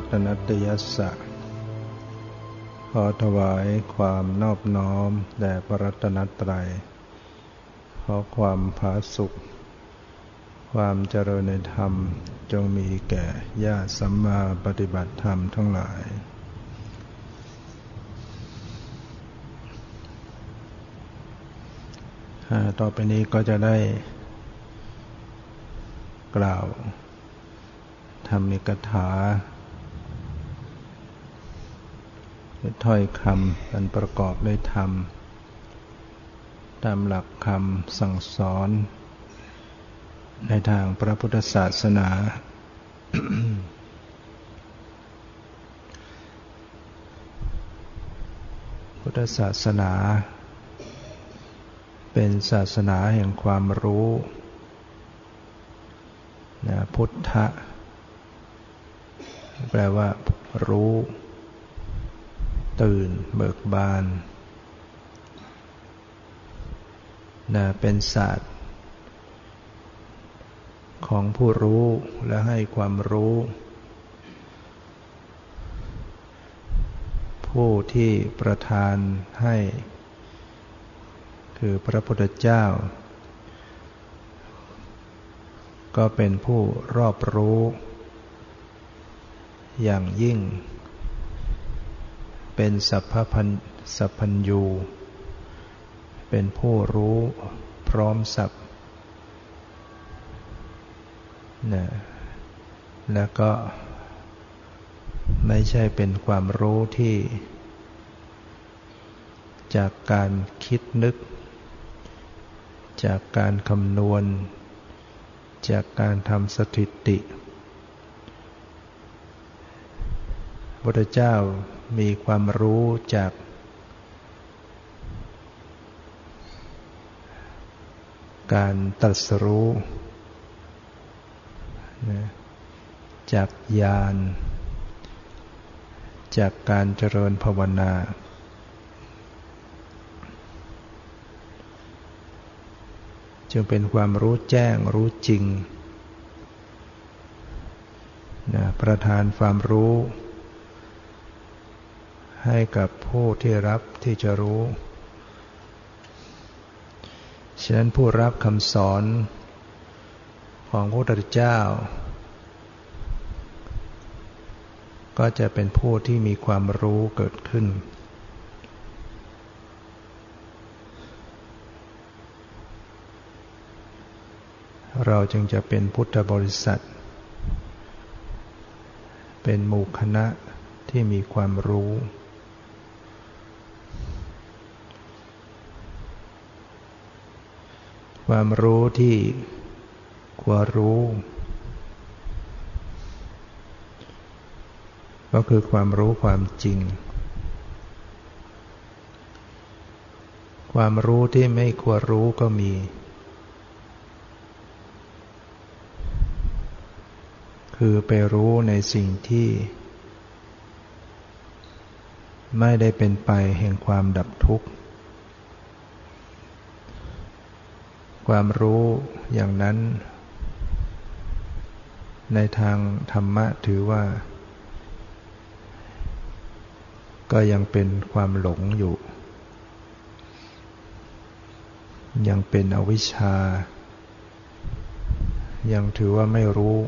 ตถุรัตนตยสะ ขอถวายความนอบน้อมแด่พระรัตนตรัย ขอความผาสุข ความเจริญในธรรมจงมีแก่ญาติสัมมาปฏิบัติธรรมทั้งหลาย ต่อไปนี้ก็จะได้กล่าวธรรมิกถา ถ้อยคำอันประกอบด้วยธรรม ตามหลักคำสั่งสอน ในทางพระพุทธศาสนา พุทธศาสนา เป็นศาสนาแห่งความรู้นะพุทธะ แปลว่ารู้ ตื่นเบิกบานนะเป็นศาสตร์ ของผู้รู้และให้ความรู้ ผู้ที่ประทานให้ คือพระพุทธเจ้า ก็เป็นผู้รอบรู้ อย่างยิ่ง เป็นสัพพันสัพพัญญูเป็นผู้รู้พร้อมสัพนะแล้วก็ไม่ใช่เป็นความรู้ที่ จากการคิดนึก จากการคำนวณ จากการทำสถิติพุทธเจ้า มีความรู้จาก การตรัสรู้จากญาณจากการเจริญภาวนา จึงเป็นความรู้แจ้งรู้จริงนะประธานความรู้ ให้กับผู้ที่รับที่จะรู้ฉะนั้นผู้รับคำสอนของพระพุทธเจ้า ก็จะเป็นผู้ที่มีความรู้เกิดขึ้น เราจึงจะเป็นพุทธบริษัท เป็นหมู่คณะที่มีความรู้ ความรู้ที่ควรรู้ ก็คือความรู้ความจริง ความรู้ที่ไม่ควรรู้ก็มี คือไปรู้ในสิ่งที่ ไม่ได้เป็นไปแห่งความดับทุกข์ ความรู้อย่างนั้น ในทางธรรมะถือว่า ก็ยังเป็นความหลงอยู่ ยังเป็นอวิชชา ยังถือว่าไม่รู้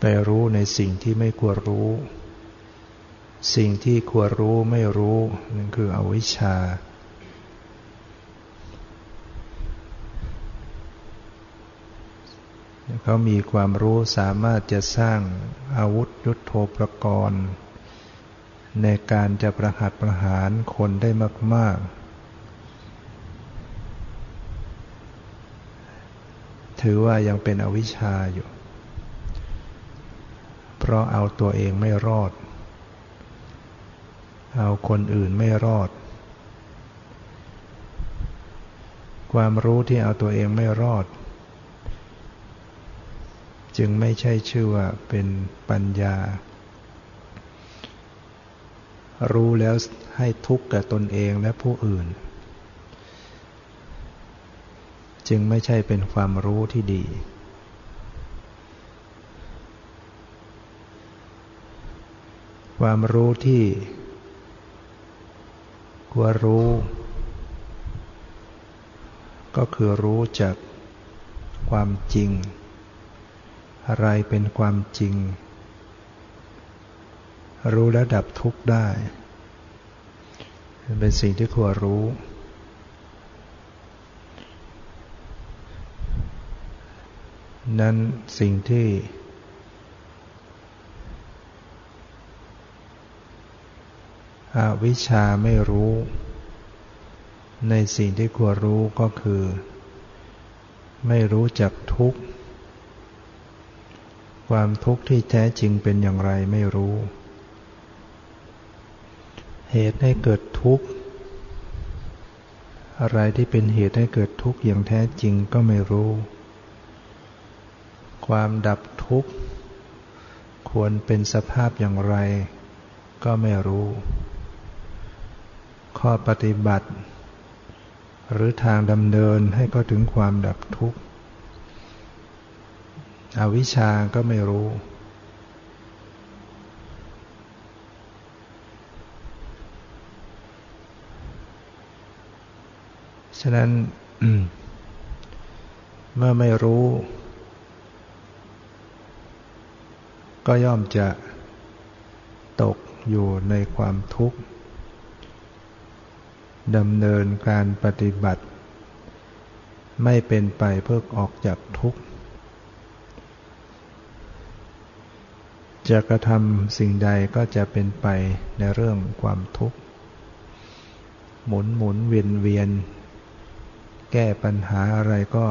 ไปรู้ในสิ่งที่ไม่ควรรู้ สิ่งที่ควรรู้ไม่รู้นั่นคืออวิชชา เขามีความรู้สามารถจะสร้างอาวุธยุโทโธปกรณ์ ในการจะประหัตประหารคนได้มาก ๆ ถือว่ายังเป็นอวิชชาอยู่ เพราะเอาตัวเองไม่รอด เอาคนอื่นไม่รอดความรู้ที่เอาตัวเองไม่รอด จึงไม่ใช่ชื่อว่าเป็นปัญญา รู้แล้วให้ทุกข์กับตนเองและผู้อื่น จึงไม่ใช่เป็นความรู้ที่ดี ความรู้ที่ควรรู้ ก็คือรู้จากความจริง อะไรเป็นความจริง รู้แล้วดับทุกข์ได้ เป็นสิ่งที่ควรรู้ นั้นสิ่งที่อวิชชาไม่รู้ ในสิ่งที่ควรรู้ก็คือ ไม่รู้จักทุกข์ ความทุกข์ที่แท้จริงเป็นอย่างไรไม่รู้ เหตุให้เกิดทุกข์ อะไรที่เป็นเหตุให้เกิดทุกข์อย่างแท้จริงก็ไม่รู้ ความดับทุกข์ ควรเป็นสภาพอย่างไร ก็ไม่รู้ ข้อปฏิบัติ หรือทางดำเนินให้ก็ถึงความดับทุกข์ อวิชาก็ไม่รู้ ฉะนั้นเมื่อไม่รู้ ก็ย่อมจะตกอยู่ในความทุกข์ดำเนินการปฏิบัติ ไม่เป็นไปเพื่อออกจากทุกข์ จะกระทำสิ่งใดก็จะเป็นไปในเรื่องความทุกข์ หมุนหมุนเวียนเวียน แก้ปัญหาอะไรก็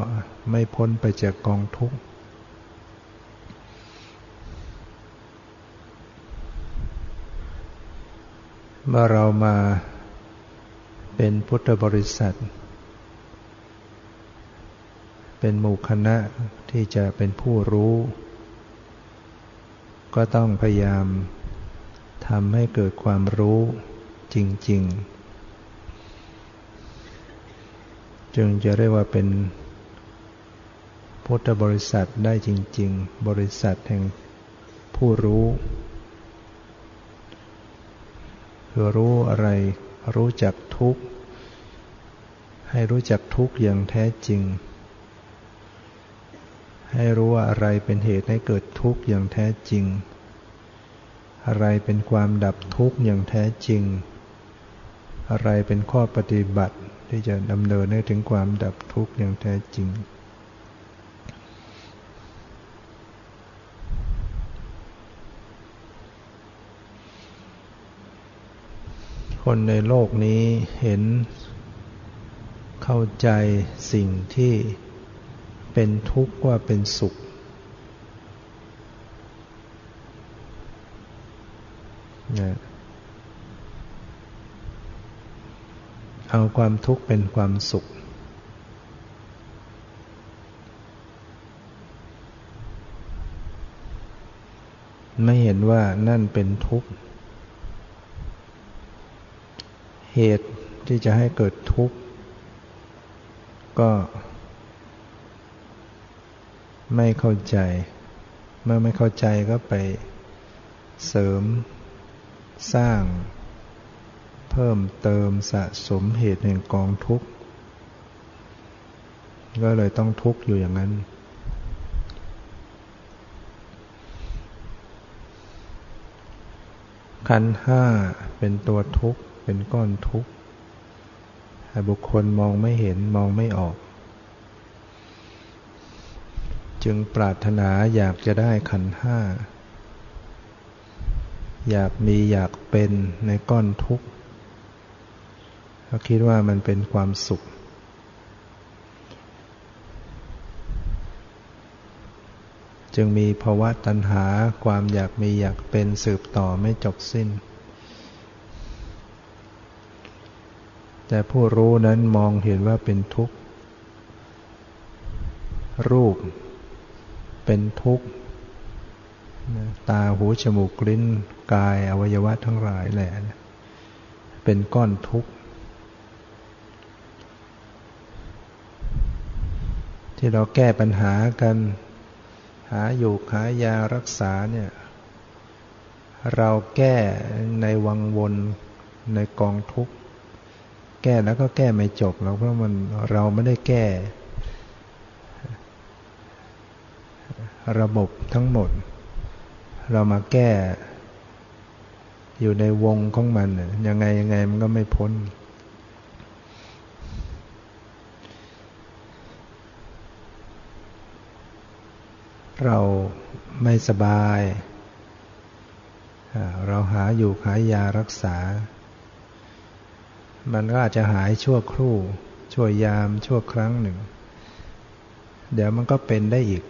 ไม่พ้นไปจากกองทุกข์เมื่อเรามาเป็นพุทธบริษัท เป็นหมู่คณะที่จะเป็นผู้รู้ ก็ต้องพยายามทำให้เกิดความรู้จริง ๆ จึงจะเรียกว่าเป็นพุทธบริษัทได้จริง ๆ บริษัทแห่งผู้รู้คือรู้อะไรรู้จักทุกข์ ให้รู้จักทุกข์อย่างแท้จริง ให้รู้ว่าอะไรเป็นเหตุให้เกิดทุกข์อย่างแท้จริง อะไรเป็นความดับทุกข์อย่างแท้จริง อะไรเป็นข้อปฏิบัติที่จะดำเนินให้ถึงความดับทุกข์อย่างแท้จริง คนในโลกนี้เห็นเข้าใจสิ่งที่ เป็นทุกข์ว่าเป็นสุขเอาความทุกข์เป็นความสุข ไม่เห็นว่านั่นเป็นทุกข์ เหตุที่จะให้เกิดทุกข์ ก็ ไม่เข้าใจ เมื่อไม่เข้าใจก็ไปเสริม สร้าง เพิ่มเติมสะสมเหตุแห่งกองทุกข์ ก็เลยต้องทุกข์อยู่อย่างนั้น ขันห้าเป็นตัวทุกข์ เป็นก้อนทุกข์แต่บุคคลมองไม่เห็นมองไม่ออก จึงปรารถนาอยากจะได้ขันห้า อยากมีอยากเป็นในก้อนทุกข์เขาคิดว่ามันเป็นความสุข จึงมีภาวะตัณหาความอยากมีอยากเป็นสืบต่อไม่จบสิ้น แต่ผู้รู้นั้นมองเห็นว่าเป็นทุกข์รูป เป็นทุกข์ตาหูจมูกลิ้นกายอวัยวะทั้งหลายแหละเป็นก้อนทุกข์ ที่เราแก้ปัญหากัน หาอยู่หายารักษาเนี่ย เราแก้ในวังวนในกองทุกข์ แก้แล้วก็แก้ไม่จบแล้วเพราะมันเราไม่ได้แก้ ระบบทั้งหมด เรามาแก้ อยู่ในวงของมันยังไงยังไงมันก็ไม่พ้น เราไม่สบาย เราหาอยู่หายารักษา มันก็อาจจะหายชั่วครู่ ชั่วยามชั่วครั้งหนึ่ง เดี๋ยวมันก็เป็นได้อีก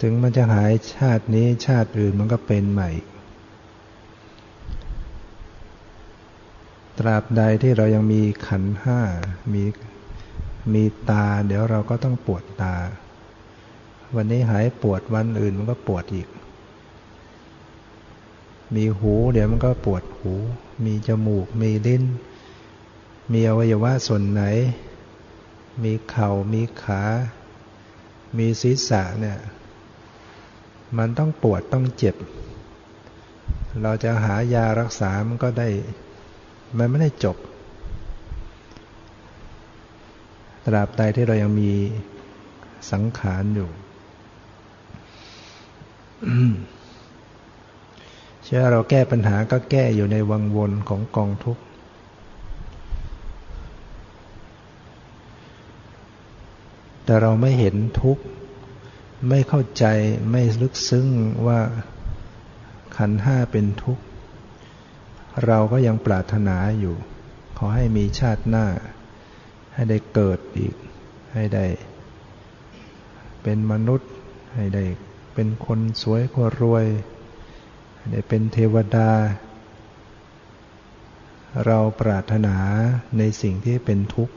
ถึงมันจะหายชาตินี้ชาติอื่นมันก็เป็นใหม่ ตราบใดที่เรายังมีขันห้ามีมีตา เดี๋ยวเราก็ต้องปวดตา วันนี้หายปวดวันอื่นมันก็ปวดอีก มีหู เดี๋ยวมันก็ปวดหู มีจมูก มีลิ้น มีอวัยวะส่วนไหน มีเข่า มีขา มีศีรษะเนี่ย มันต้องปวดต้องเจ็บ เราจะหายารักษา มันก็ได้ มันไม่ได้จบ ตราบใดที่เรายังมีสังขารอยู่เชื่อเราแก้ปัญหาก็แก้อยู่ในวังวนของกองทุกข์แต่เราไม่เห็นทุกข์ ไม่เข้าใจไม่ลึกซึ้งว่าขันห้าเป็นทุกข์ เราก็ยังปรารถนาอยู่ ขอให้มีชาติหน้า ให้ได้เกิดอีก ให้ได้ เป็นมนุษย์ ให้ได้เป็นคนสวยคนรวย ให้ได้เป็นเทวดา เราปรารถนาในสิ่งที่เป็นทุกข์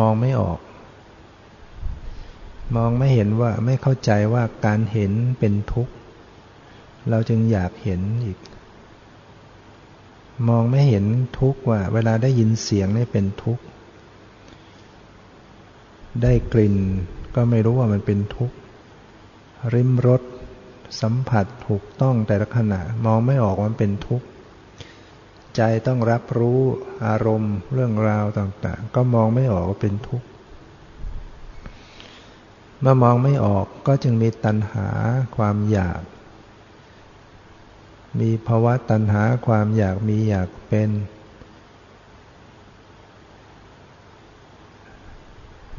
มองไม่ออก มองไม่เห็นว่าไม่เข้าใจว่าการเห็นเป็นทุกข์ เราจึงอยากเห็นอีก มองไม่เห็นทุกข์ว่า เวลาได้ยินเสียงนี่เป็นทุกข์ ได้กลิ่นก็ไม่รู้ว่ามันเป็นทุกข์ ริมรสสัมผัสถูกต้องแต่ละขณะ มองไม่ออกว่ามันเป็นทุกข์ ใจต้องรับรู้อารมณ์เรื่องราวต่างๆ ก็มองไม่ออกว่าเป็นทุกข์เมื่อมองไม่ออกก็จึงมีตัณหาความอยาก มีภาวะตัณหาความอยากมีอยากเป็น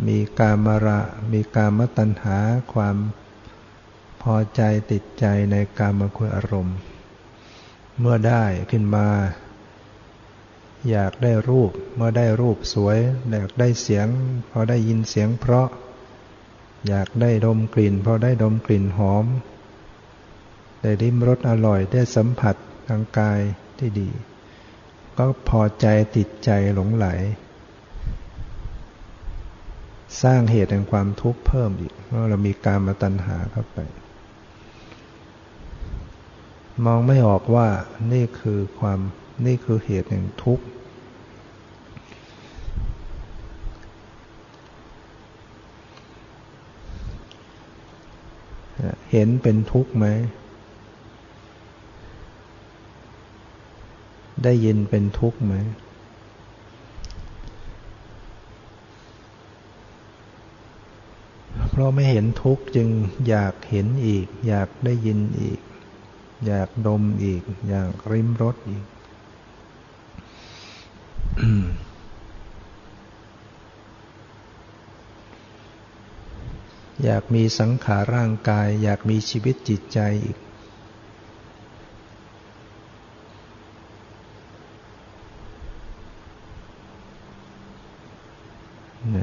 มีกามระ มีกามตัณหาความพอใจติดใจในกามคุณอารมณ์ เมื่อได้ขึ้นมา อยากได้รูปเมื่อได้รูปสวย อยากได้เสียง พอได้ยินเสียงเพราะ อยากได้ดมกลิ่น พอได้ดมกลิ่นหอม ได้ริมรสอร่อยได้สัมผัสทางกายที่ดี ก็พอใจติดใจหลงไหล สร้างเหตุแห่งความทุกข์เพิ่มอีกเพราะเรามีการมาตัณหาเข้าไป มองไม่ออกว่านี่คือความ นี่คือเหตุแห่งทุกข์ เห็นเป็นทุกข์ไหม ได้ยินเป็นทุกข์ไหม เพราะไม่เห็นทุกข์จึงอยากเห็นอีก อยากได้ยินอีก อยากดมอีก อยากริมรสอีก อยากมีสังขารร่างกาย อยากมีชีวิตจิตใจอีก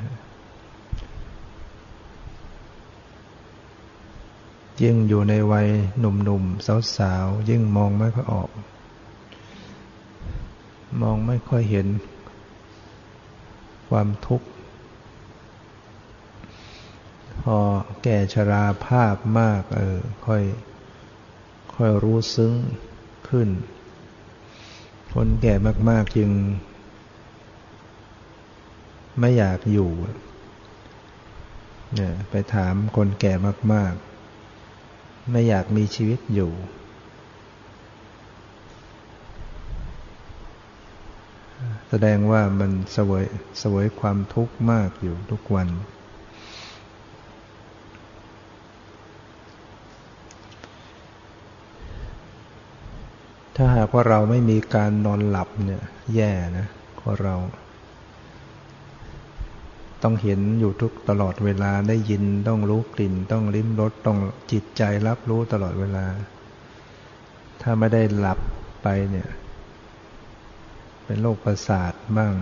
ยยิ่งอยู่ในวัยหนุ่มๆสาวๆ ยิ่งมองไม่ค่อยออก มองไม่ค่อยเห็นความทุกข์ พอแก่ชราภาพมากเออค่อย ค่อยรู้ซึ้งขึ้น คนแก่มาก ๆ จึง ไม่อยากอยู่เนี่ยไปถามคนแก่มาก ๆ ไม่อยากมีชีวิตอยู่ แสดงว่ามันสวยสวยความทุกข์มากอยู่ทุกวัน ถ้าหากว่าเราไม่มีการนอนหลับเนี่ย แย่นะของเรา ต้องเห็นอยู่ทุกตลอดเวลาได้ยินต้องรู้กลิ่น ต้องลิ้มรสต้องจิตใจรับรู้ตลอดเวลา ถ้าไม่ได้หลับไปเนี่ย เป็นโรคประสาทบ้าง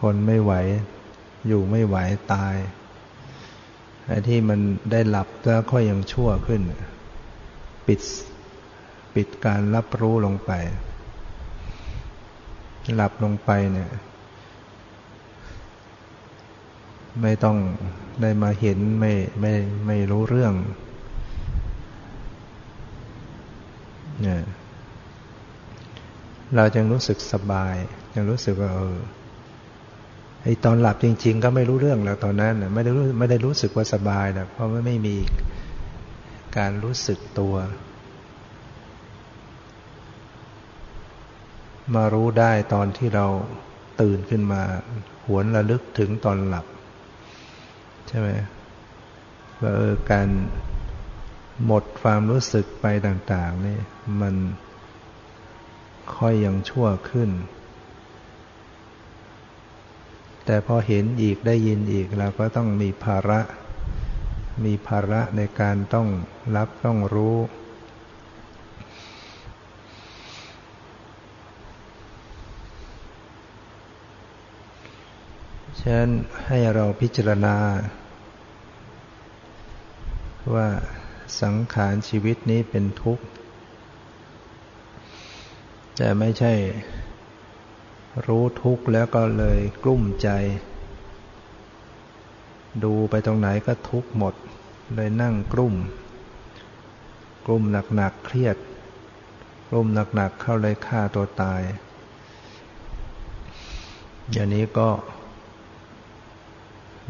ทนไม่ไหว อยู่ไม่ไหวตายไอ้ที่มันได้หลับแล้วค่อยยังชั่วขึ้น ปิดปิดการรับรู้ลงไป หลับลงไปเนี่ย ไม่ต้องได้มาเห็นไม่ไม่ไม่รู้เรื่อง เนี่ย เราจึงรู้สึกสบายจึงรู้สึกว่าเออไอตอนหลับจริง ๆ ก็ไม่รู้เรื่องแล้วตอนนั้นไม่ได้รู้ไม่ได้รู้สึกว่าสบายนะเพราะว่าไม่มีการรู้สึกตัว มารู้ได้ตอนที่เราตื่นขึ้นมาหวนระลึกถึงตอนหลับ ใช่ไหมว่าเออการหมดความรู้สึกไปต่าง ๆ นี่มัน ค่อยยังชั่วขึ้น แต่พอเห็นอีกได้ยินอีกเราก็ต้องมีภาระ มีภาระในการต้องรับต้องรู้ ฉะนั้นให้เราพิจารณา ว่าสังขารชีวิตนี้เป็นทุกข์ แต่ไม่ใช่ รู้ทุกข์แล้วก็เลยกลุ้มใจ ดูไปตรงไหนก็ทุกข์หมด เลยนั่งกลุ้ม กลุ้มหนักๆเครียด กลุ้มหนักๆเข้าเลยฆ่าตัวตายอย่างนี้ก็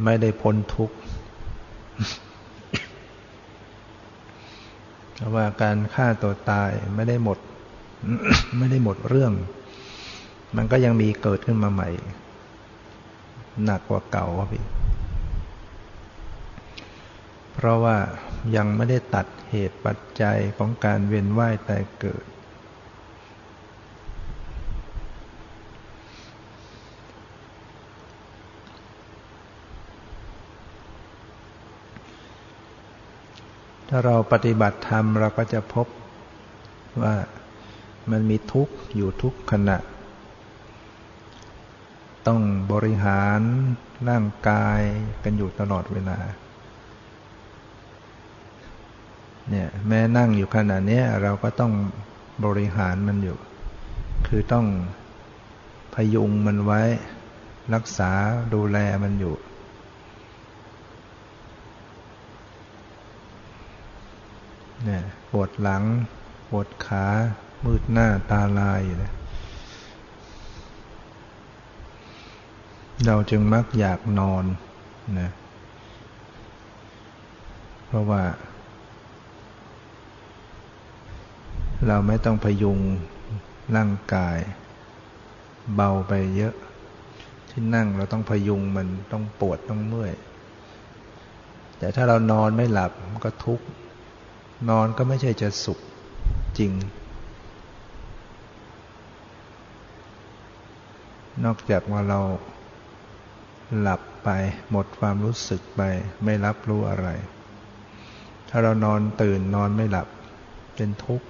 ไม่ได้พ้นทุกข์เพราะว่าการฆ่าตัวตายไม่ได้หมด ไม่ได้หมดเรื่อง มันก็ยังมีเกิดขึ้นมาใหม่ หนักกว่าเก่าพี่เพราะว่ายังไม่ได้ตัดเหตุปัจจัยของการเวียนว่ายแต่เกิด ถ้าเราปฏิบัติธรรมเราก็จะพบว่า มันมีทุกข์อยู่ทุกขณะ ต้องบริหารร่างกายกันอยู่ตลอดเวลา เนี่ยแม้นั่งอยู่ขณะนี้เราก็ต้องบริหารมันอยู่ คือต้องพยุงมันไว้ รักษาดูแลมันอยู่เนี่ยปวดหลัง ปวดขา มืดหน้าตาลายอยู่เลยเราจึงมักอยากนอนนะเพราะว่า เราไม่ต้องพยุงร่างกาย เบาไปเยอะ ที่นั่งเราต้องพยุงมันต้องปวดต้องเมื่อย แต่ถ้าเรานอนไม่หลับมันก็ทุกข์นอนก็ไม่ใช่จะสุขจริง นอกจากว่าเราหลับไป หมดความรู้สึกไป ไม่รับรู้อะไร ถ้าเรานอนตื่นนอนไม่หลับ เป็นทุกข์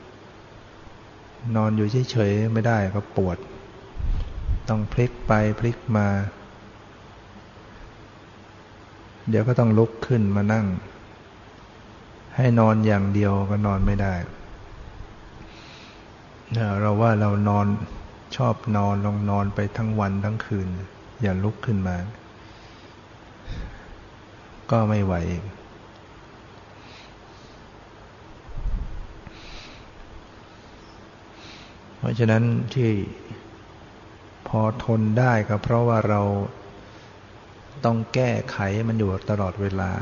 นอนอยู่เฉยๆไม่ได้ก็ปวด ต้องพลิกไปพลิกมา เดี๋ยวก็ต้องลุกขึ้นมานั่ง ให้นอนอย่างเดียวก็นอนไม่ได้เราว่าเรานอน ชอบนอนลองนอนไปทั้งวันทั้งคืน อย่าลุกขึ้นมา ก็ไม่ไหวเองเพราะฉะนั้นที่พอทนได้ก็เพราะว่าเราต้องแก้ไขมันอยู่ตลอดเวลา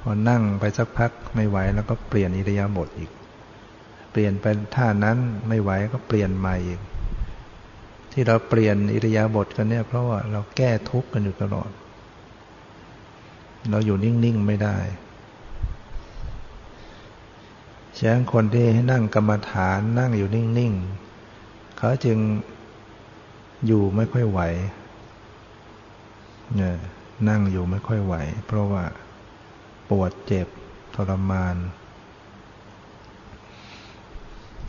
พอนั่งไปสักพักไม่ไหวแล้วก็เปลี่ยนอิริยาบถอีก เปลี่ยนไปท่านั้นไม่ไหวก็เปลี่ยนใหม่อีก ที่เราเปลี่ยนอิริยาบถกันเนี่ย เพราะว่าเราแก้ทุกข์กันอยู่ตลอด เราอยู่นิ่ง ๆ ไม่ได้ฉะนั้นคนที่ให้นั่งกรรมฐานนั่งอยู่นิ่ง ๆ เขาจึงอยู่ไม่ค่อยไหวเนี่ยนั่งอยู่ไม่ค่อยไหว เพราะว่าปวดเจ็บทรมาน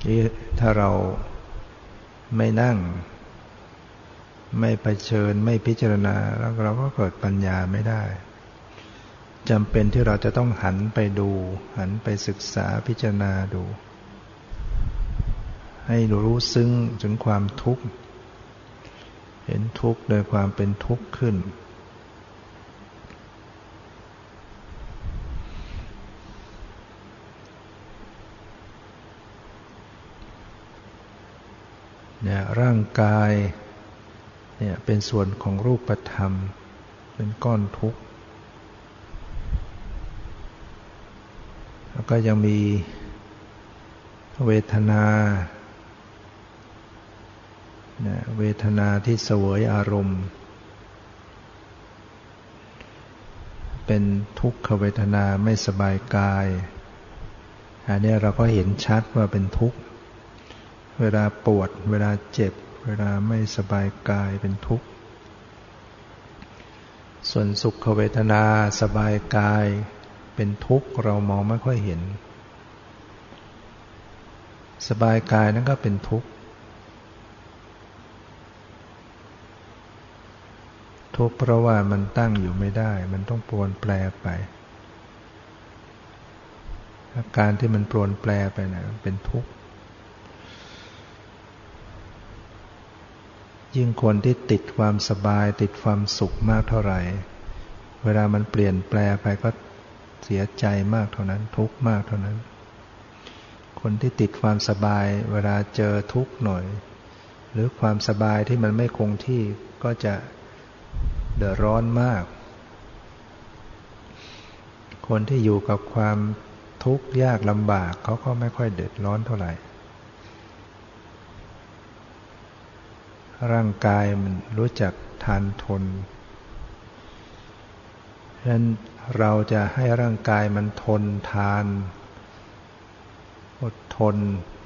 ที่ถ้าเราไม่นั่ง ไม่ไปเชิญไม่พิจารณาแล้วเราก็เกิดปัญญาไม่ได้จำเป็นที่เราจะต้องหันไปดู หันไปศึกษาพิจารณาดู ให้รู้ซึ้งถึงความทุกข์ เห็นทุกข์โดยความเป็นทุกข์ขึ้น เนี่ยร่างกาย เนี่ยเป็นส่วนของรูปธรรม เป็นก้อนทุกข์ แล้วก็ยังมีเวทนาเวทนาที่เสวยอารมณ์ เป็นทุกขเวทนาไม่สบายกาย อันนี้เราก็เห็นชัดว่าเป็นทุกข์ เวลาปวด เวลาเจ็บ เวลาไม่สบายกายเป็นทุกข์ ส่วนสุขเวทนาสบายกายเป็นทุกข์เรามองไม่ค่อยเห็น สบายกายนั่นก็เป็นทุกข์ ทุกข์เพราะว่ามันตั้งอยู่ไม่ได้ มันต้องปรวนแปรไป อาการที่มันปรวนแปรไปนะเป็นทุกข์ ยิ่งคนที่ติดความสบายติดความสุขมากเท่าไหร่ เวลามันเปลี่ยนแปลไปก็เสียใจมากเท่านั้น ทุกมากเท่านั้น คนที่ติดความสบาย เวลาเจอทุกหน่อย หรือความสบายที่มันไม่คงที่ก็จะเดือดร้อนมาก คนที่อยู่กับความทุกข์ยากลำบากเขาก็ไม่ค่อยเดือดร้อนเท่าไหร่ ร่างกายมันรู้จักทานทนฉะนั้นเราจะให้ร่างกายมันทนทาน อดทน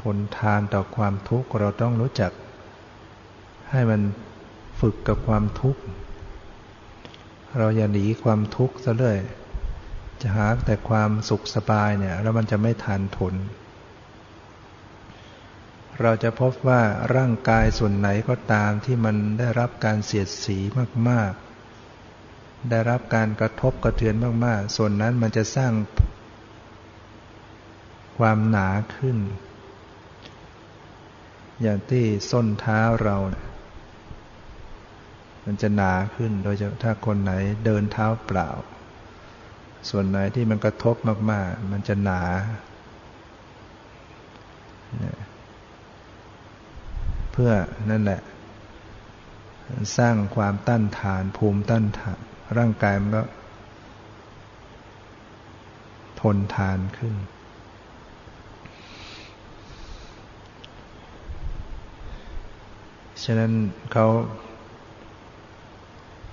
ทนทานต่อความทุกข์เราต้องรู้จัก ให้มันฝึกกับความทุกข์ เราอย่าหนีความทุกข์ซะเลย จะหาแต่ความสุขสบายเนี่ย แล้วมันจะไม่ทานทน เราจะพบว่าร่างกายส่วนไหนก็ตามที่มันได้รับการเสียดสีมากๆ ได้รับการกระทบกระเทือนมากๆ ส่วนนั้นมันจะสร้างความหนาขึ้น อย่างที่ส้นเท้าเราเนี่ยมันจะหนาขึ้นโดยเฉพาะถ้าคนไหนเดินเท้าเปล่า ส่วนไหนที่มันกระทบมากๆ มันจะหนา เพื่อนั่นแหละ สร้างความต้านทานภูมิต้านทาน ร่างกายมันก็ ทนทานขึ้น ฉะนั้นเขา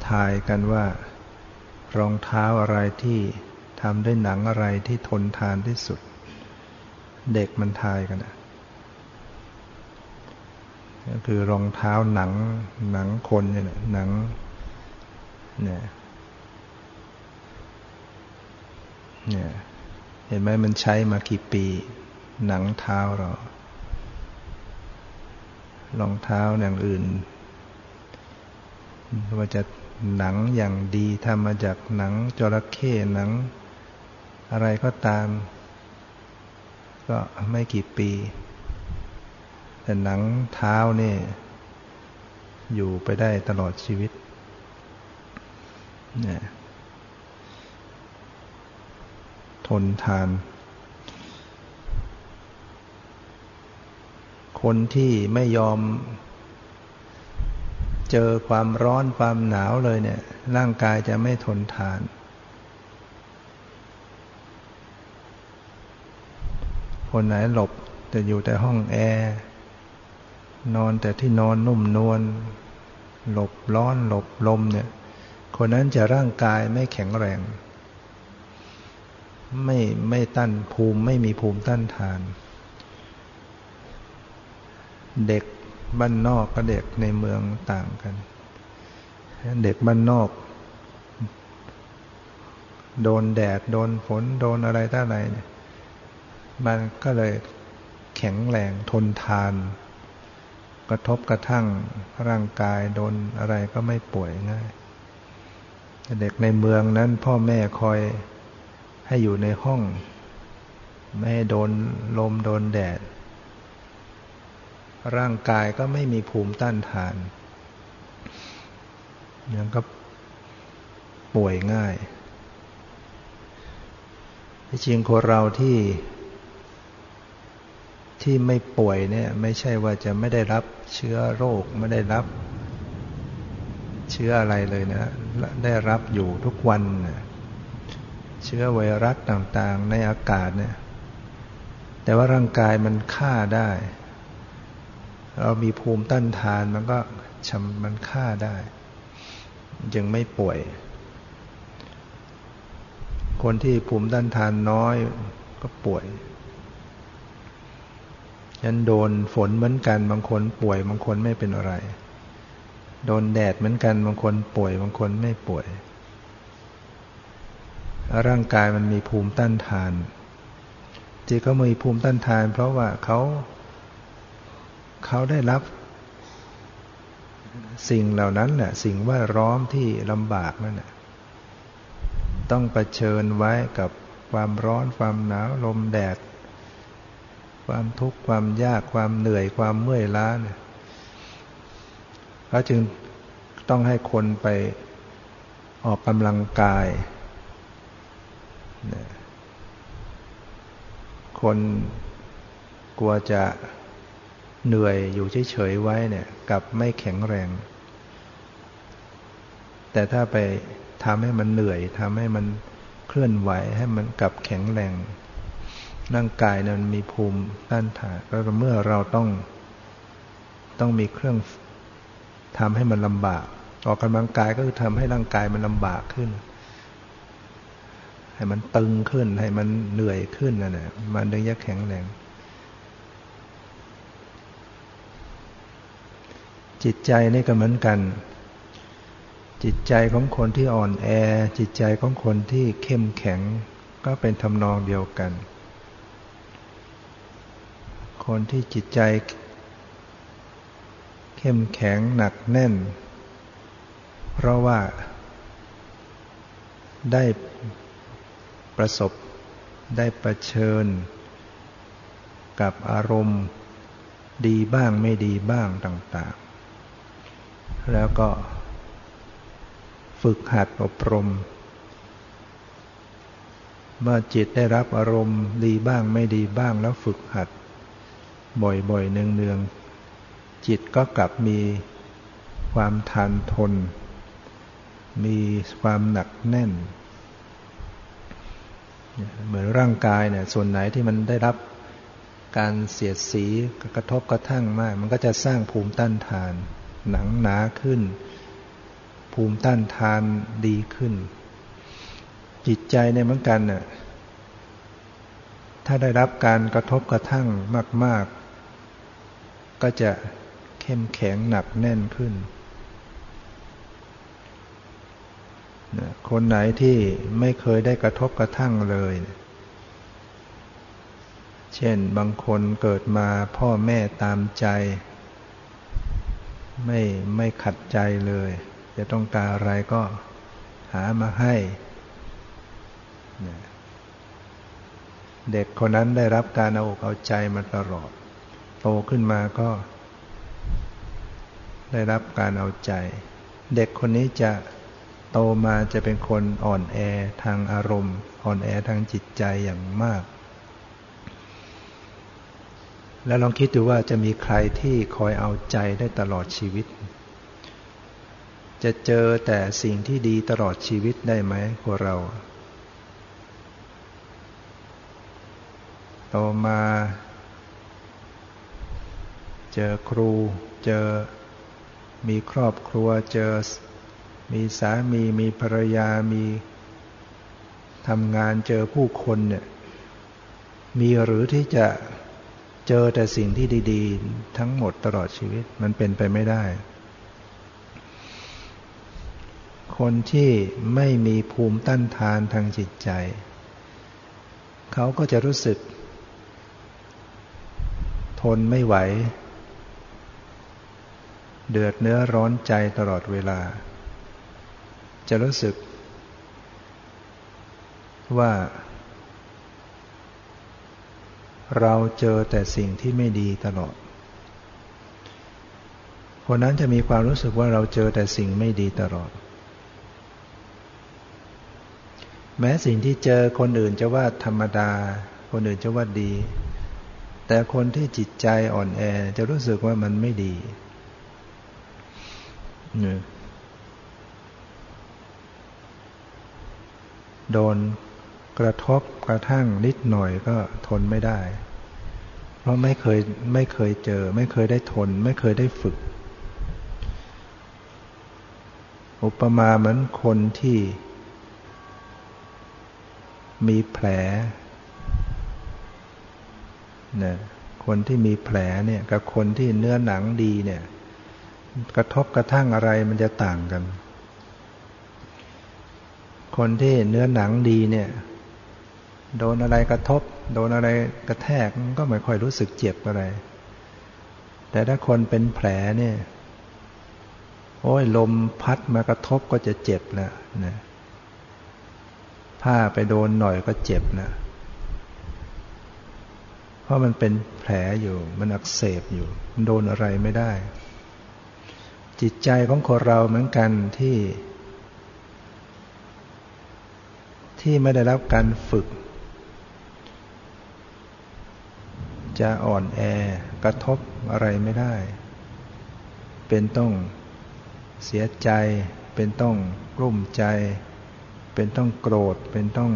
ทายกันว่ารองเท้าอะไรที่ทำด้วยหนังอะไรที่ทนทานที่สุด เด็กมันทายกันนะ ก็คือรองเท้าหนังหนังคนเนี่ยหนังเนี่ยเนี่ยเห็นไหมมันใช้มากี่ปี หนังเท้าเรารองเท้าอย่างอื่นว่าจะหนังอย่างดีทำมาจากหนังจระเข้หนัง อะไรก็ตาม ก็ไม่กี่ปี แต่หนังเท้านี่ อยู่ไปได้ตลอดชีวิตเนี่ยทนทาน คนที่ไม่ยอม เจอความร้อนความหนาวเลยเนี่ย ร่างกายจะไม่ทนทาน คนไหนหลบจะอยู่แต่ห้องแอร์ นอนแต่ที่นอนนุ่มนวลหลบร้อนหลบลมเนี่ย คนนั้นจะร่างกายไม่แข็งแรง ไม่ไม่ตั้นภูมิไม่มีภูมิต้านทาน เด็กบ้านนอกกับเด็กในเมืองต่างกัน เด็กบ้านนอก โดนแดด โดนฝน โดนอะไรต่าอะไรเนี่ยมันก็เลยแข็งแรงทนทาน กระทบกระทั่งร่างกายโดนอะไรก็ไม่ป่วยง่าย เด็กในเมืองนั้นพ่อแม่คอยให้อยู่ในห้อง ไม่ให้โดนลมโดนแดด ร่างกายก็ไม่มีภูมิต้านทานยังก็ป่วยง่ายจริงคนเราที่ ที่ไม่ป่วยเนี่ยไม่ใช่ว่าจะไม่ได้รับเชื้อโรคไม่ได้รับ เชื้ออะไรเลยนะ ได้รับอยู่ทุกวันนะเชื้อไวรัสต่างๆ ในอากาศเนี่ยแต่ว่าร่างกายมันฆ่าได้ เรามีภูมิต้านทานมันก็ชำมันฆ่าได้ยังไม่ป่วย คนที่ภูมิต้านทานน้อยก็ป่วย ยันโดนฝนเหมือนกัน บางคนป่วย บางคนไม่เป็นอะไร โดนแดดเหมือนกัน บางคนป่วย บางคนไม่ป่วย ร่างกายมันมีภูมิต้านทานที่เขามีภูมิต้านทาน เพราะว่าเขาเขาได้รับสิ่งเหล่านั้นแหละสิ่งว่าร้อมที่ลำบากนั่นแหละต้องเผชิญไว้กับความร้อนความหนาวลมแดด ความทุกข์ความยากความเหนื่อยความเมื่อยล้าเนี่ยเขาจึงต้องให้คนไปออกกำลังกาย คนกลัวจะเหนื่อยอยู่เฉยๆไว้เนี่ยกับไม่แข็งแรง แต่ถ้าไปทำให้มันเหนื่อยทำให้มันเคลื่อนไหวให้มันกลับแข็งแรง ร่างกายนั้นมีภูมิต้านทานแล้วเมื่อเราต้องต้องมีเครื่องทำให้มันลำบาก ออกกำลังกายก็คือทำให้ร่างกายมันลำบากขึ้น ให้มันตึงขึ้น ให้มันเหนื่อยขึ้นนั่นแหละมันถึงจะแข็งแรงจิตใจนี่ก็เหมือนกัน จิตใจของคนที่อ่อนแอ จิตใจของคนที่เข้มแข็ง ก็เป็นทำนองเดียวกัน คนที่จิตใจ เข้มแข็งหนักแน่น เพราะว่า ได้ประสบได้ประเชิญ กับอารมณ์ ดีบ้างไม่ดีบ้างต่าง ๆ แล้วก็ฝึกหัดอบรม เมื่อจิตได้รับอารมณ์ดีบ้างไม่ดีบ้างแล้วฝึกหัด บ่อยๆเนืองๆ จิตก็กลับมีความทานทน มีความหนักแน่น เหมือนร่างกายเนี่ยส่วนไหนที่มันได้รับการเสียดสีกระทบกระทั่งมาก มันก็จะสร้างภูมิต้านทาน หนังหนาขึ้น ภูมิต้านทานดีขึ้น จิตใจในเหมือนกันน่ะถ้าได้รับการกระทบกระทั่งมากๆ ก็จะเข้มแข็งหนักแน่นขึ้นคนไหนที่ไม่เคยได้กระทบกระทั่งเลย เช่นบางคนเกิดมาพ่อแม่ตามใจ ไม่ไม่ขัดใจเลย จะต้องการอะไรก็หามาให้ เด็กคนนั้นได้รับการเอาอกเอาใจมาตลอด โตขึ้นมาก็ ได้รับการเอาใจ เด็กคนนี้จะโตมาจะเป็นคนอ่อนแอทางอารมณ์ อ่อนแอทางจิตใจอย่างมาก แล้วลองคิดดูว่าจะมีใครที่คอยเอาใจได้ตลอดชีวิต จะเจอแต่สิ่งที่ดีตลอดชีวิตได้ไหมพวกเราโตมา เจอครู เจอ มีครอบครัว เจอ มีสามี มีภรรยา มีทำงานเจอผู้คนเนี่ย มีหรือที่จะเจอแต่สิ่งที่ดี ๆ ทั้งหมดตลอดชีวิตมันเป็นไปไม่ได้ คนที่ไม่มีภูมิต้านทานทางจิตใจ เขาก็จะรู้สึก ทนไม่ไหว เดือดเนื้อร้อนใจตลอดเวลา จะรู้สึก ว่า เราเจอแต่สิ่งที่ไม่ดีตลอด คนนั้นจะมีความรู้สึกว่าเราเจอแต่สิ่งไม่ดีตลอด แม้สิ่งที่เจอคนอื่นจะว่าธรรมดา คนอื่นจะว่าดี แต่คนที่จิตใจอ่อนแอจะรู้สึกว่ามันไม่ดี โดนกระทบกระทั่งนิดหน่อยก็ทนไม่ได้ เพราะไม่เคยไม่เคยเจอ ไม่เคยได้ทน ไม่เคยได้ฝึก อุปมาเหมือนคนที่ มีแผลนะคนที่มีแผลเนี่ย กับคนที่เนื้อหนังดีเนี่ย กระทบกระทั่งอะไรมันจะต่างกัน คนที่เนื้อหนังดีเนี่ย โดนอะไรกระทบ โดนอะไรกระแทกก็ไม่ค่อยรู้สึกเจ็บอะไร แต่ถ้าคนเป็นแผลเนี่ย โอ้ยลมพัดมากระทบก็จะเจ็บแล้วนะผ้าไปโดนหน่อยก็เจ็บนะเพราะมันเป็นแผลอยู่ มันอักเสบอยู่ มันโดนอะไรไม่ได้ จิตใจของคนเราเหมือนกันที่ ที่ไม่ได้รับการฝึก จะอ่อนแอกระทบอะไรไม่ได้ เป็นต้องเสียใจ เป็นต้องกลุ้มใจ เป็นต้องโกรธ เป็นต้อง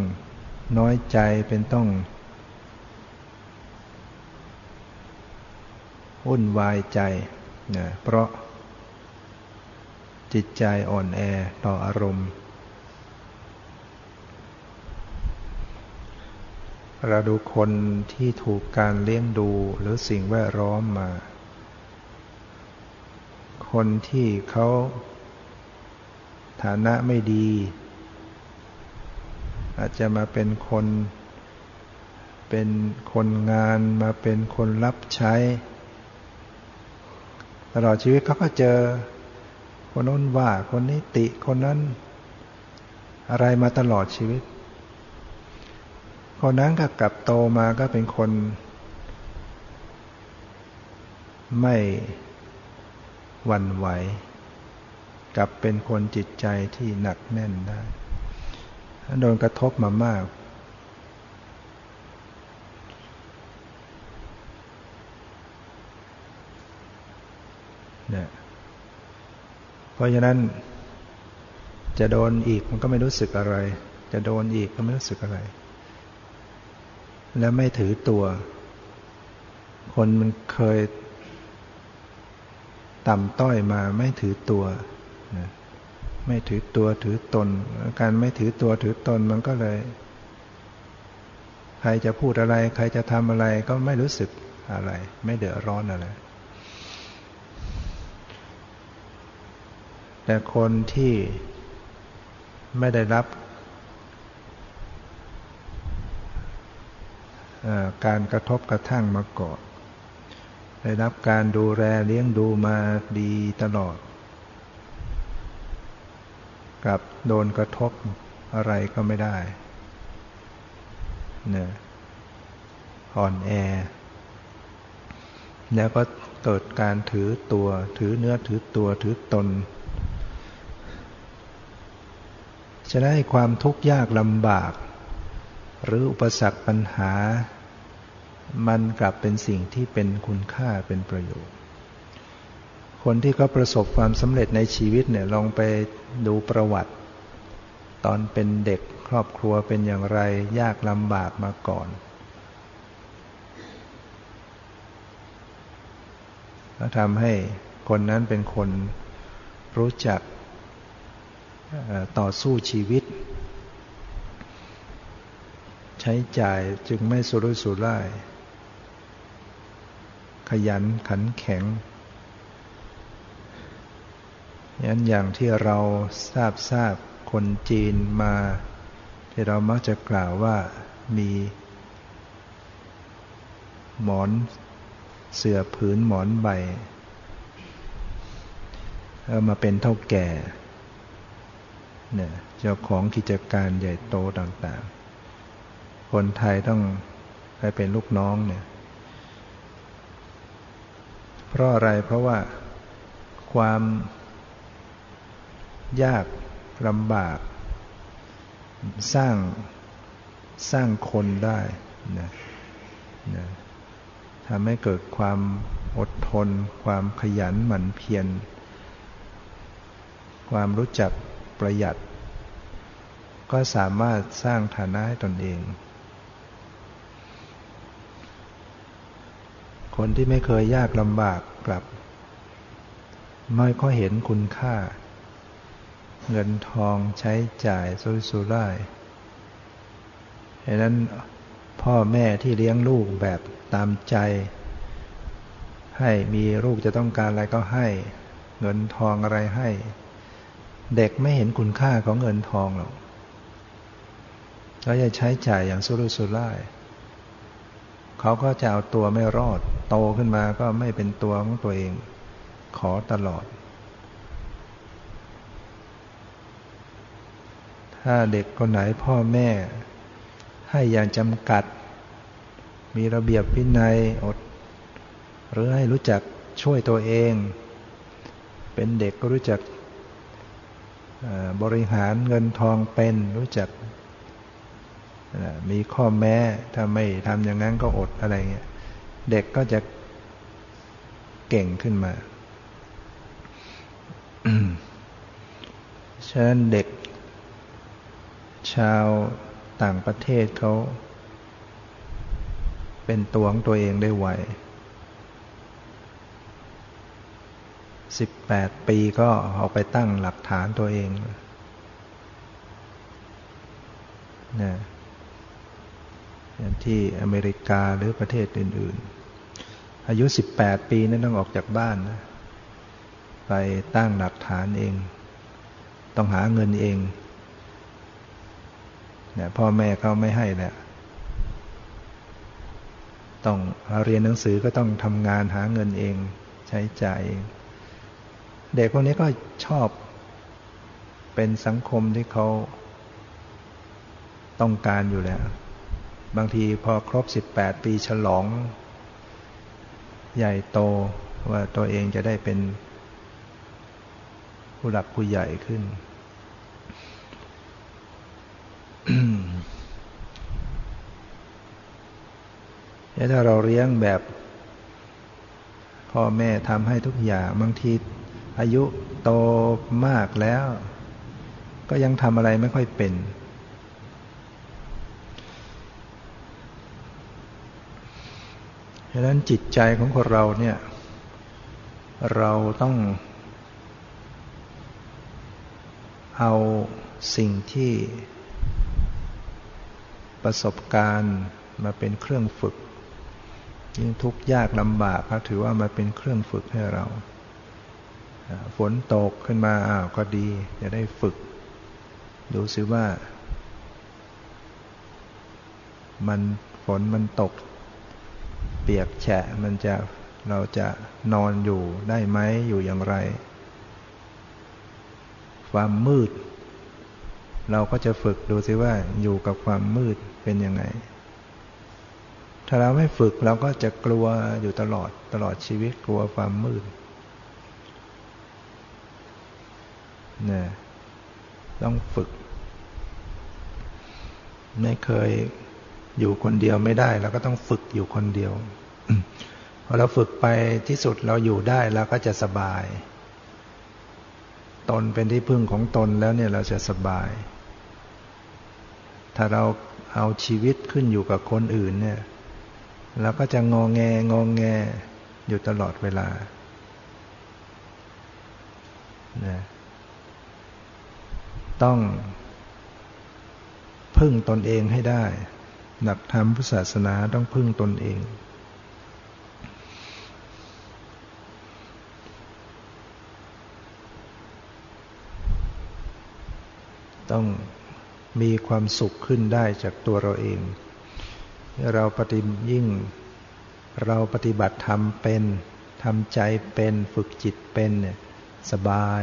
น้อยใจเป็นต้องวุ่นวายใจนะเพราะ จิตใจอ่อนแอต่ออารมณ์ เราดูคนที่ถูกการเลี้ยงดูหรือสิ่งแวดล้อมมา คนที่เขาฐานะไม่ดี อาจจะมาเป็นคน เป็นคนงานมาเป็นคนรับใช้ ตลอดชีวิตเขาก็เจอ คนน้นว่าคนนี้ติคนนั้น อะไรมาตลอดชีวิต คนนั้นก็กลับโตมาก็เป็นคน ไม่หวั่นไหวกลับเป็นคนจิตใจที่หนักแน่นได้โดนกระทบมามาก เนี่ย เพราะฉะนั้น จะโดนอีกมันก็ไม่รู้สึกอะไร จะโดนอีกก็ไม่รู้สึกอะไร และไม่ถือตัว คนมันเคยต่ำต้อยมาไม่ถือตัวนะไม่ถือตัวถือตน การไม่ถือตัวถือตนมันก็เลย ใครจะพูดอะไร ใครจะทำอะไรก็ไม่รู้สึกอะไร ไม่เดือดร้อนอะไร แต่คนที่ไม่ได้รับการกระทบกระทั่งมาก่อนได้รับการดูแลเลี้ยงดูมาดีตลอด กับโดนกระทบอะไรก็ไม่ได้เนี่ยอ่อนแอ แล้วก็เกิดการถือตัว ถือเนื้อถือตัวถือตน จะได้ความทุกข์ยากลำบาก หรืออุปสรรคปัญหา มันกลับเป็นสิ่งที่เป็นคุณค่าเป็นประโยชน์คคนที่เขาประสบความสำเร็จในชีวิตเนี่ยลองไปดูประวัติ ตอนเป็นเด็กครอบครัวเป็นอย่างไรยากลำบากมาก่อนแล้วทำให้คนนั้นเป็นคนรู้จัก ต่อสู้ชีวิต ใช้จ่ายจึงไม่สุรุ่ยสุร่าย ขยันขันแข็งยันอย่างที่เราทราบทราบคนจีนมา ที่เรามักจะกล่าวว่ามี หมอนเสื่อผืนหมอนใบแล้วมาเป็นเท่าแก่ เนี่ยเจ้าของกิจการใหญ่โตต่างๆ คนไทยต้องไปเป็นลูกน้องเนี่ย เพราะอะไรเพราะว่าความยากลำบาก สร้างสร้างคนได้นะนะทำให้เกิดความอดทน ความขยันหมั่นเพียร ความรู้จัก ประหยัด ก็สามารถสร้างฐานะให้ตนเอง คนที่ไม่เคยยากลำบากกลับ ไม่ก็เห็นคุณค่า เงินทองใช้จ่ายสุรุ่ยร่ายดังนั้นพ่อแม่ที่เลี้ยงลูกแบบตามใจ ให้มีลูกจะต้องการอะไรก็ให้ เงินทองอะไรให้ เด็กไม่เห็นคุณค่าของเงินทองหรอกเขาจะใช้จ่ายอย่างสุรุ่ยสุร่ายเขาก็จะเอาตัวไม่รอด โตขึ้นมาก็ไม่เป็นตัวของตัวเอง ขอตลอด ถ้าเด็กคนไหนพ่อแม่ ให้อย่างจำกัด มีระเบียบวินัยอด หรือให้รู้จักช่วยตัวเอง เป็นเด็กก็รู้จัก บริหารเงินทองเป็นรู้จักมีข้อแม้ถ้าไม่ทำอย่างนั้นก็อดอะไรเงี้ยเด็กก็จะเก่งขึ้นมาฉะนั้นเด็ก ชาวต่างประเทศเขา เป็นตัวของตัวเองได้ไว สิบแปดปีก็ออกไปตั้งหลักฐานตัวเองนะอย่างที่อเมริกาหรือประเทศอื่น ๆ อายุสิบแปดปีนั้นต้องออกจากบ้านนะไปตั้งหลักฐานเอง ต้องหาเงินเองเนี่ยพ่อแม่เขาไม่ให้แหละต้องเรียนหนังสือก็ต้องทำงานหาเงินเอง ใช้จ่ายเอง เด็กพวกนี้ก็ชอบ เป็นสังคมที่เขาต้องการอยู่แล้ว บางทีพอครบสิบแปดปีฉลอง ใหญ่โตว่าตัวเองจะได้เป็น ผู้หลักผู้ใหญ่ขึ้น ถ้าเราเลี้ยงแบบ พ่อแม่ทำให้ทุกอย่างบางที อายุโตมากแล้ว ก็ยังทำอะไรไม่ค่อยเป็น ดังนั้นจิตใจของคนเราเนี่ย เราต้อง เอาสิ่งที่ประสบการณ์มาเป็นเครื่องฝึกยิ่งทุกข์ยากลำบากก็ถือว่ามาเป็นเครื่องฝึกให้เรา ฝนตกขึ้นมาอ้าวก็ดี จะได้ฝึก ดูซิว่า มันฝนมันตก เปียกแฉะมันจะเราจะนอนอยู่ได้ไหมอยู่อย่างไร ความมืด เราก็จะฝึกดูซิว่าอยู่กับความมืดเป็นยังไง ถ้าเราไม่ฝึกเราก็จะกลัวอยู่ตลอดตลอดชีวิตกลัวความมืด นะต้องฝึก ไม่เคยอยู่คนเดียวไม่ได้เราก็ต้องฝึกอยู่คนเดียวพอเราฝึกไปที่สุดเราอยู่ได้แล้วก็จะสบาย ตนเป็นที่พึ่งของตนแล้วเนี่ยเราจะสบาย ถ้าเราเอาชีวิตขึ้นอยู่กับคนอื่นเนี่ยเราก็จะงองแงงองแงอยู่ตลอดเวลานะ ต้อง พึ่งตนเองให้ได้ หลักธรรมพุทธศาสนาต้องพึ่งตนเอง ต้องมีความสุขขึ้นได้จากตัวเราเอง เราปฏิยิ่ง เราปฏิบัติธรรมเป็นทำใจเป็นฝึกจิตเป็นเนี่ยสบาย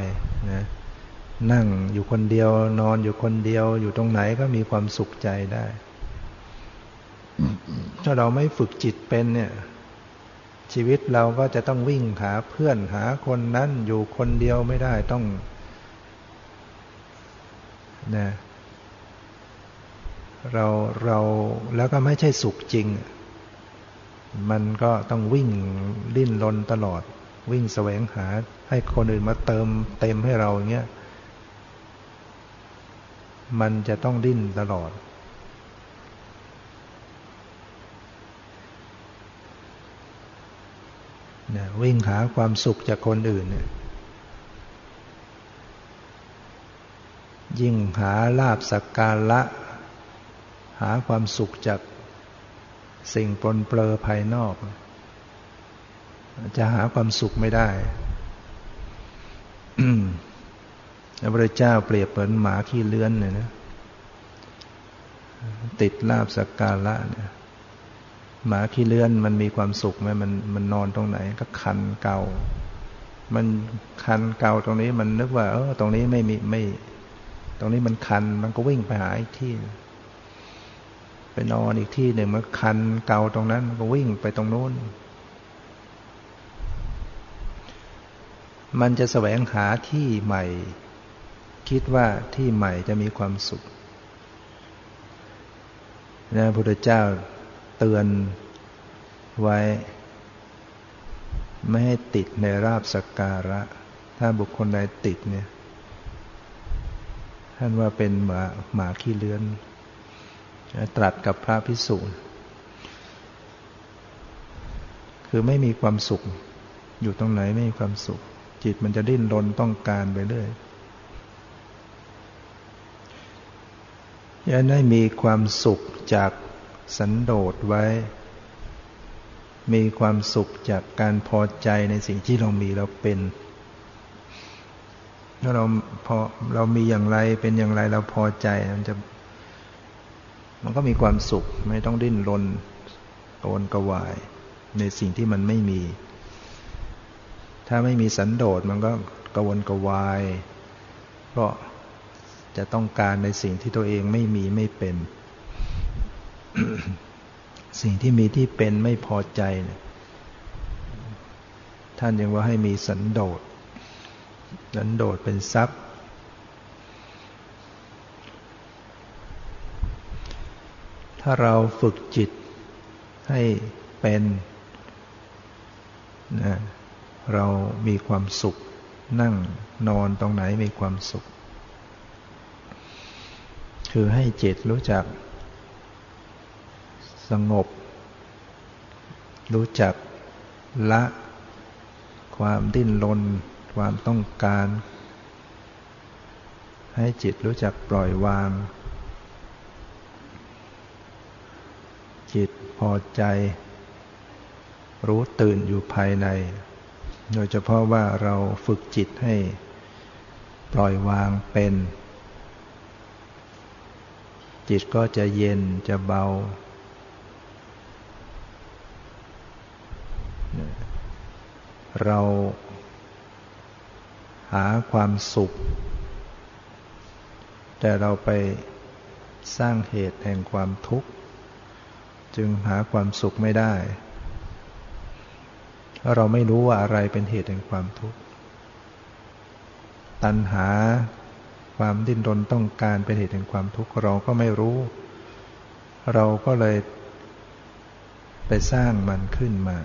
นะ นั่งอยู่คนเดียวนอนอยู่คนเดียวอยู่ตรงไหนก็มีความสุขใจได้ ถ้าเราไม่ฝึกจิตเป็นเนี่ย ชีวิตเราก็จะต้องวิ่งหาเพื่อนหาคนนั้นอยู่คนเดียวไม่ได้ต้องนะเราเราแล้วก็ไม่ใช่สุขจริง มันก็ต้องวิ่งดิ้นรนตลอด วิ่งแสวงหาให้คนอื่นมาเติมเต็มให้เราอย่างเงี้ย มันจะต้องดิ้นตลอดเนี่ยวิ่งหาความสุขจากคนอื่นเนี่ยยิ่งหาลาบสักการะ หาความสุขจากสิ่งปนเปลือภายนอก จะหาความสุขไม่ได้ พระพุทธเจ้าเปรียบเหมือนหมาขี้เลื้อนเนี่ยนะติดลาบสักการะเนี่ยหมาขี้เลื้อนมันมีความสุขไหมมันมันนอนตรงไหน ก็คันเกามันคันเกาตรงนี้มันนึกว่า เออตรงนี้ไม่มีไม่ ตรงนี้มันคันมันก็วิ่งไปหาอีกที่ ไปนอนอีกที่หนึ่งมันคันเกาตรงนั้น มันก็วิ่งไปตรงโน้น มันจะแสวงหาที่ใหม่ คิดว่าที่ใหม่จะมีความสุขนะพระพุทธเจ้าเตือนไว้ ไม่ให้ติดในราบสักการะ ถ้าบุคคลใดติดเนี่ย ท่านว่าเป็นหมาหมาขี้เลื้อน ตรัสกับพระพิสุคือไม่มีความสุข อยู่ตรงไหนไม่มีความสุข จิตมันจะดิ้นรนต้องการไปเรื่อย จะได้มีความสุขจากสันโดษไว้ มีความสุขจากการพอใจในสิ่งที่เรามีเราเป็น ถ้าเราพอเรามีอย่างไรเป็นอย่างไรเราพอใจมันจะมันก็มีความสุขไม่ต้องดิ้นรนกวนกวาย ในสิ่งที่มันไม่มี ถ้าไม่มีสันโดษมันก็กวนกวาย เพราะ จะต้องการในสิ่งที่ตัวเองไม่มีไม่เป็น สิ่งที่มีที่เป็นไม่พอใจเนี่ยท่านยังว่าให้มีสันโดษ สันโดษเป็นทรัพย์ ถ้าเราฝึกจิตให้เป็นนะเรามีความสุข นั่งนอนตรงไหนมีความสุข คือให้จิตรู้จัก สงบ รู้จักละ ความดิ้นรนความต้องการ ให้จิตรู้จักปล่อยวาง จิตพอใจ รู้ตื่นอยู่ภายใน โดยเฉพาะว่าเราฝึกจิตให้ปล่อยวางเป็น จิตก็จะเย็นจะเบา เราหาความสุข แต่เราไปสร้างเหตุแห่งความทุกข์ จึงหาความสุขไม่ได้เพราะเราไม่รู้ว่าอะไรเป็นเหตุแห่งความทุกข์ ตัณหา ความดิ้นรนต้องการเป็นเหตุแห่งความทุกข์เราก็ไม่รู้ เราก็เลยไปสร้างมันขึ้นมา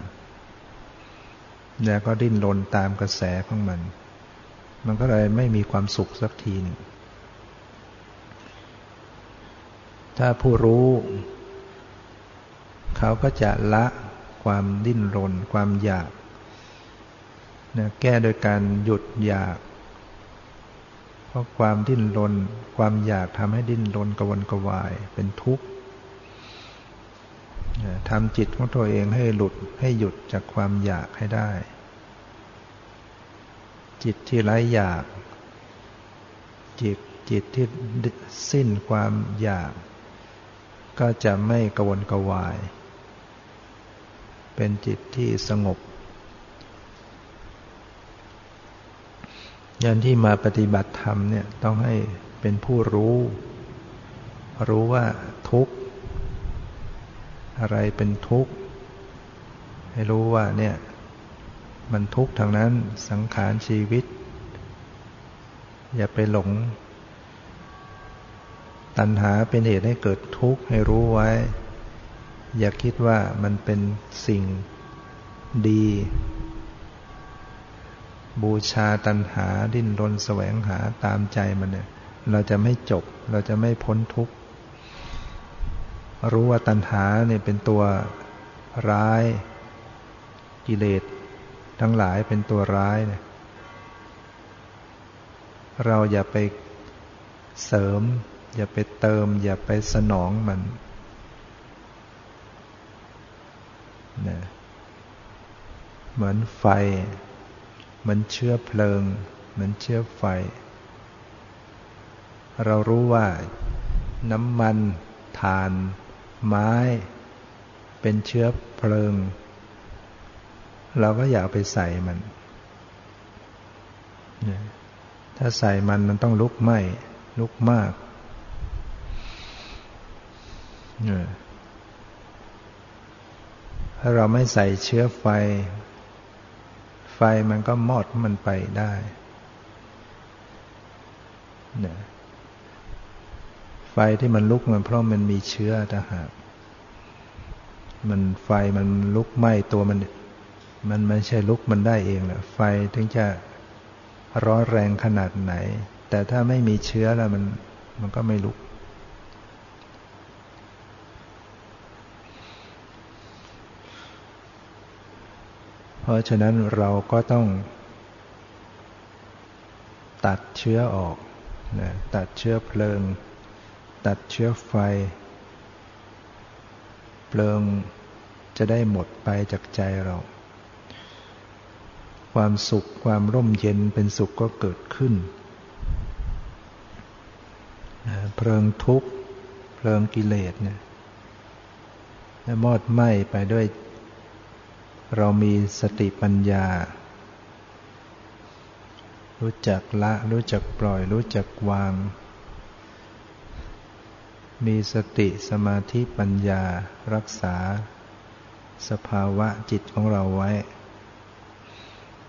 แล้วก็ดิ้นรนตามกระแสของมัน มันก็เลยไม่มีความสุขสักทีหนึ่งถ้าผู้รู้ เขาก็จะละความดิ้นรน ความอยากนะแก้โดยการหยุดอยาก ราะความดิ้นรน ความอยากทำให้ดิ้นรนกระวนกระวายเป็นทุกข์ทำจิตของตัวเองให้หลุดให้หยุดจากความอยากให้ได้ จิตที่ไร้อยาก จิตจิตที่สิ้นความอยาก ก็จะไม่กระวนกระวาย เป็นจิตที่สงบ ยันที่มาปฏิบัติธรรมเนี่ยต้องให้เป็นผู้รู้ รู้ว่าทุกข์ อะไรเป็นทุกข์ ให้รู้ว่าเนี่ยมันทุกข์ทางนั้นสังขารชีวิต อย่าไปหลง ตัณหาเป็นเหตุให้เกิดทุกข์ให้รู้ไว้ อย่าคิดว่ามันเป็นสิ่งดี บูชาตัณหาดิ้นรนแสวงหาตามใจมันเนี่ย เราจะไม่จบ เราจะไม่พ้นทุกข์ รู้ว่าตัณหาเนี่ยเป็นตัวร้าย กิเลสทั้งหลายเป็นตัวร้ายเนี่ยเราอย่าไปเสริม อย่าไปเติม อย่าไปสนองมันนะเหมือนไฟ มันเชื้อเพลิงมันเชื้อไฟ เรารู้ว่าน้ำมันถ่าน ไม้ เป็นเชื้อเพลิง เราก็อย่าไปใส่มัน ถ้าใส่มันมันต้องลุกไหม้ลุกมากถ้าเราไม่ใส่เชื้อไฟ ไฟมันก็มอดมันไปได้นี่ยไฟที่มันลุกมันเพราะมันมีเชื้อทหากมันไฟมันลุกไหม้ตัวมัน มันไม่ใช่ลุกมันได้เองแหละไฟถึงจะร้อนแรงขนาดไหน แต่ถ้าไม่มีเชื้อแล้วมันมันก็ไม่ลุก ราะฉะนั้นเราก็ต้อง ตัดเชื้อออกนะตัดเชื้อเพลิง ตัดเชื้อไฟ เพลิงจะได้หมดไปจากใจเรา ความสุขความร่มเย็นเป็นสุขก็เกิดขึ้นเพลิงทุกข์เพลิงกิเลสเนี่ยมอดไหม้ไปด้วย เรามีสติปัญญา รู้จักละ รู้จักปล่อย รู้จักวาง มีสติสมาธิปัญญารักษา สภาวะจิตของเราไว้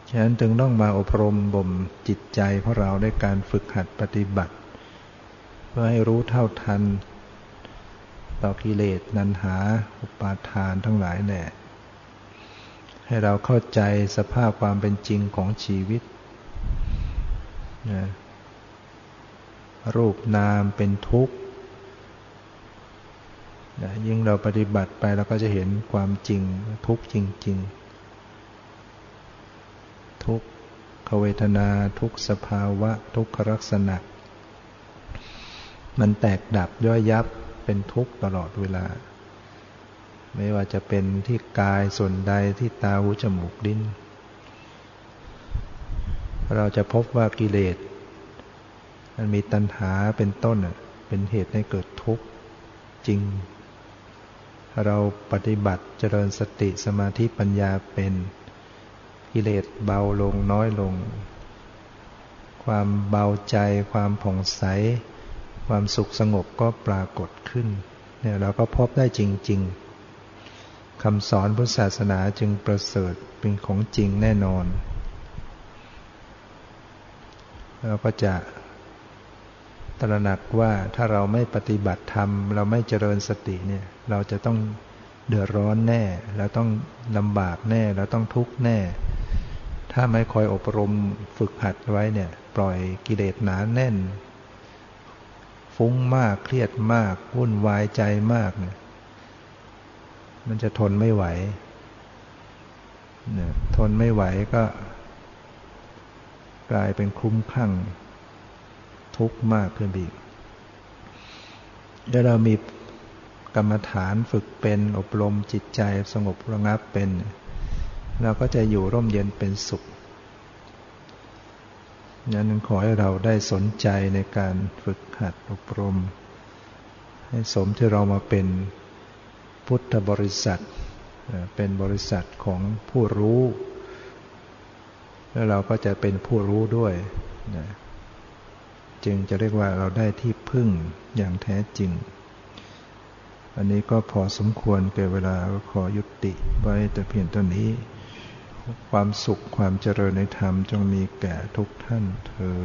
ฉะนั้นจึงต้องมาอบรมบ่มจิตใจของเราด้วยการฝึกหัดปฏิบัติ เพื่อให้รู้เท่าทัน ต่อกิเลสนันหา อุปาทานทั้งหลายแหละ ให้เราเข้าใจสภาพความเป็นจริงของชีวิตนะรูปนามเป็นทุกข์นะยิ่งเราปฏิบัติไปเราก็จะเห็นความจริงทุกข์จริง ๆ ทุกขเวทนาทุกสภาวะ ทุกขลักษณะ มันแตกดับย่อยยับเป็นทุกข์ตลอดเวลา ไม่ว่าจะเป็นที่กายส่วนใดที่ตาหูจมูกลิ้น เราจะพบว่ากิเลสมันมีตัณหาเป็นต้นเป็นเหตุให้เกิดทุกข์จริง เราปฏิบัติเจริญสติสมาธิปัญญาเป็นกิเลสเบาลงน้อยลง ความเบาใจ ความผ่องใส ความสุขสงบก็ปรากฏขึ้นเนี่ยเราก็พบได้จริง ๆ คำสอนพุทธศาสนาจึงประเสริฐเป็นของจริงแน่นอน เราก็จะตระหนักว่าถ้าเราไม่ปฏิบัติธรรม เราไม่เจริญสติเนี่ย เราจะต้องเดือดร้อนแน่ เราต้องลำบากแน่ เราต้องทุกข์แน่ ถ้าไม่คอยอบรมฝึกหัดไว้เนี่ย ปล่อยกิเลสหนาแน่น ฟุ้งมากเครียดมากวุ่นวายใจมากเนี่ย มันจะทนไม่ไหวเนี่ยทนไม่ไหวก็ กลายเป็นคลุ้มคลั่ง ทุกข์มากขึ้นอีกแล้วเรามีกรรมฐานฝึกเป็นอบรมจิตใจสงบระงับเป็น เราก็จะอยู่ร่มเย็นเป็นสุขนั้นขอให้เราได้สนใจในการฝึกหัดอบรม ให้สมที่เรามาเป็น พุทธบริษัท เป็นบริษัทของผู้รู้ แล้วเราก็จะเป็นผู้รู้ด้วยนะจึงจะเรียกว่าเราได้ที่พึ่งอย่างแท้จริง อันนี้ก็พอสมควรเก่เวลาก็ขอยุติไว้แต่เพียงเท่านี้ ความสุขความเจริญในธรรมจงมีแก่ทุกท่านเธอ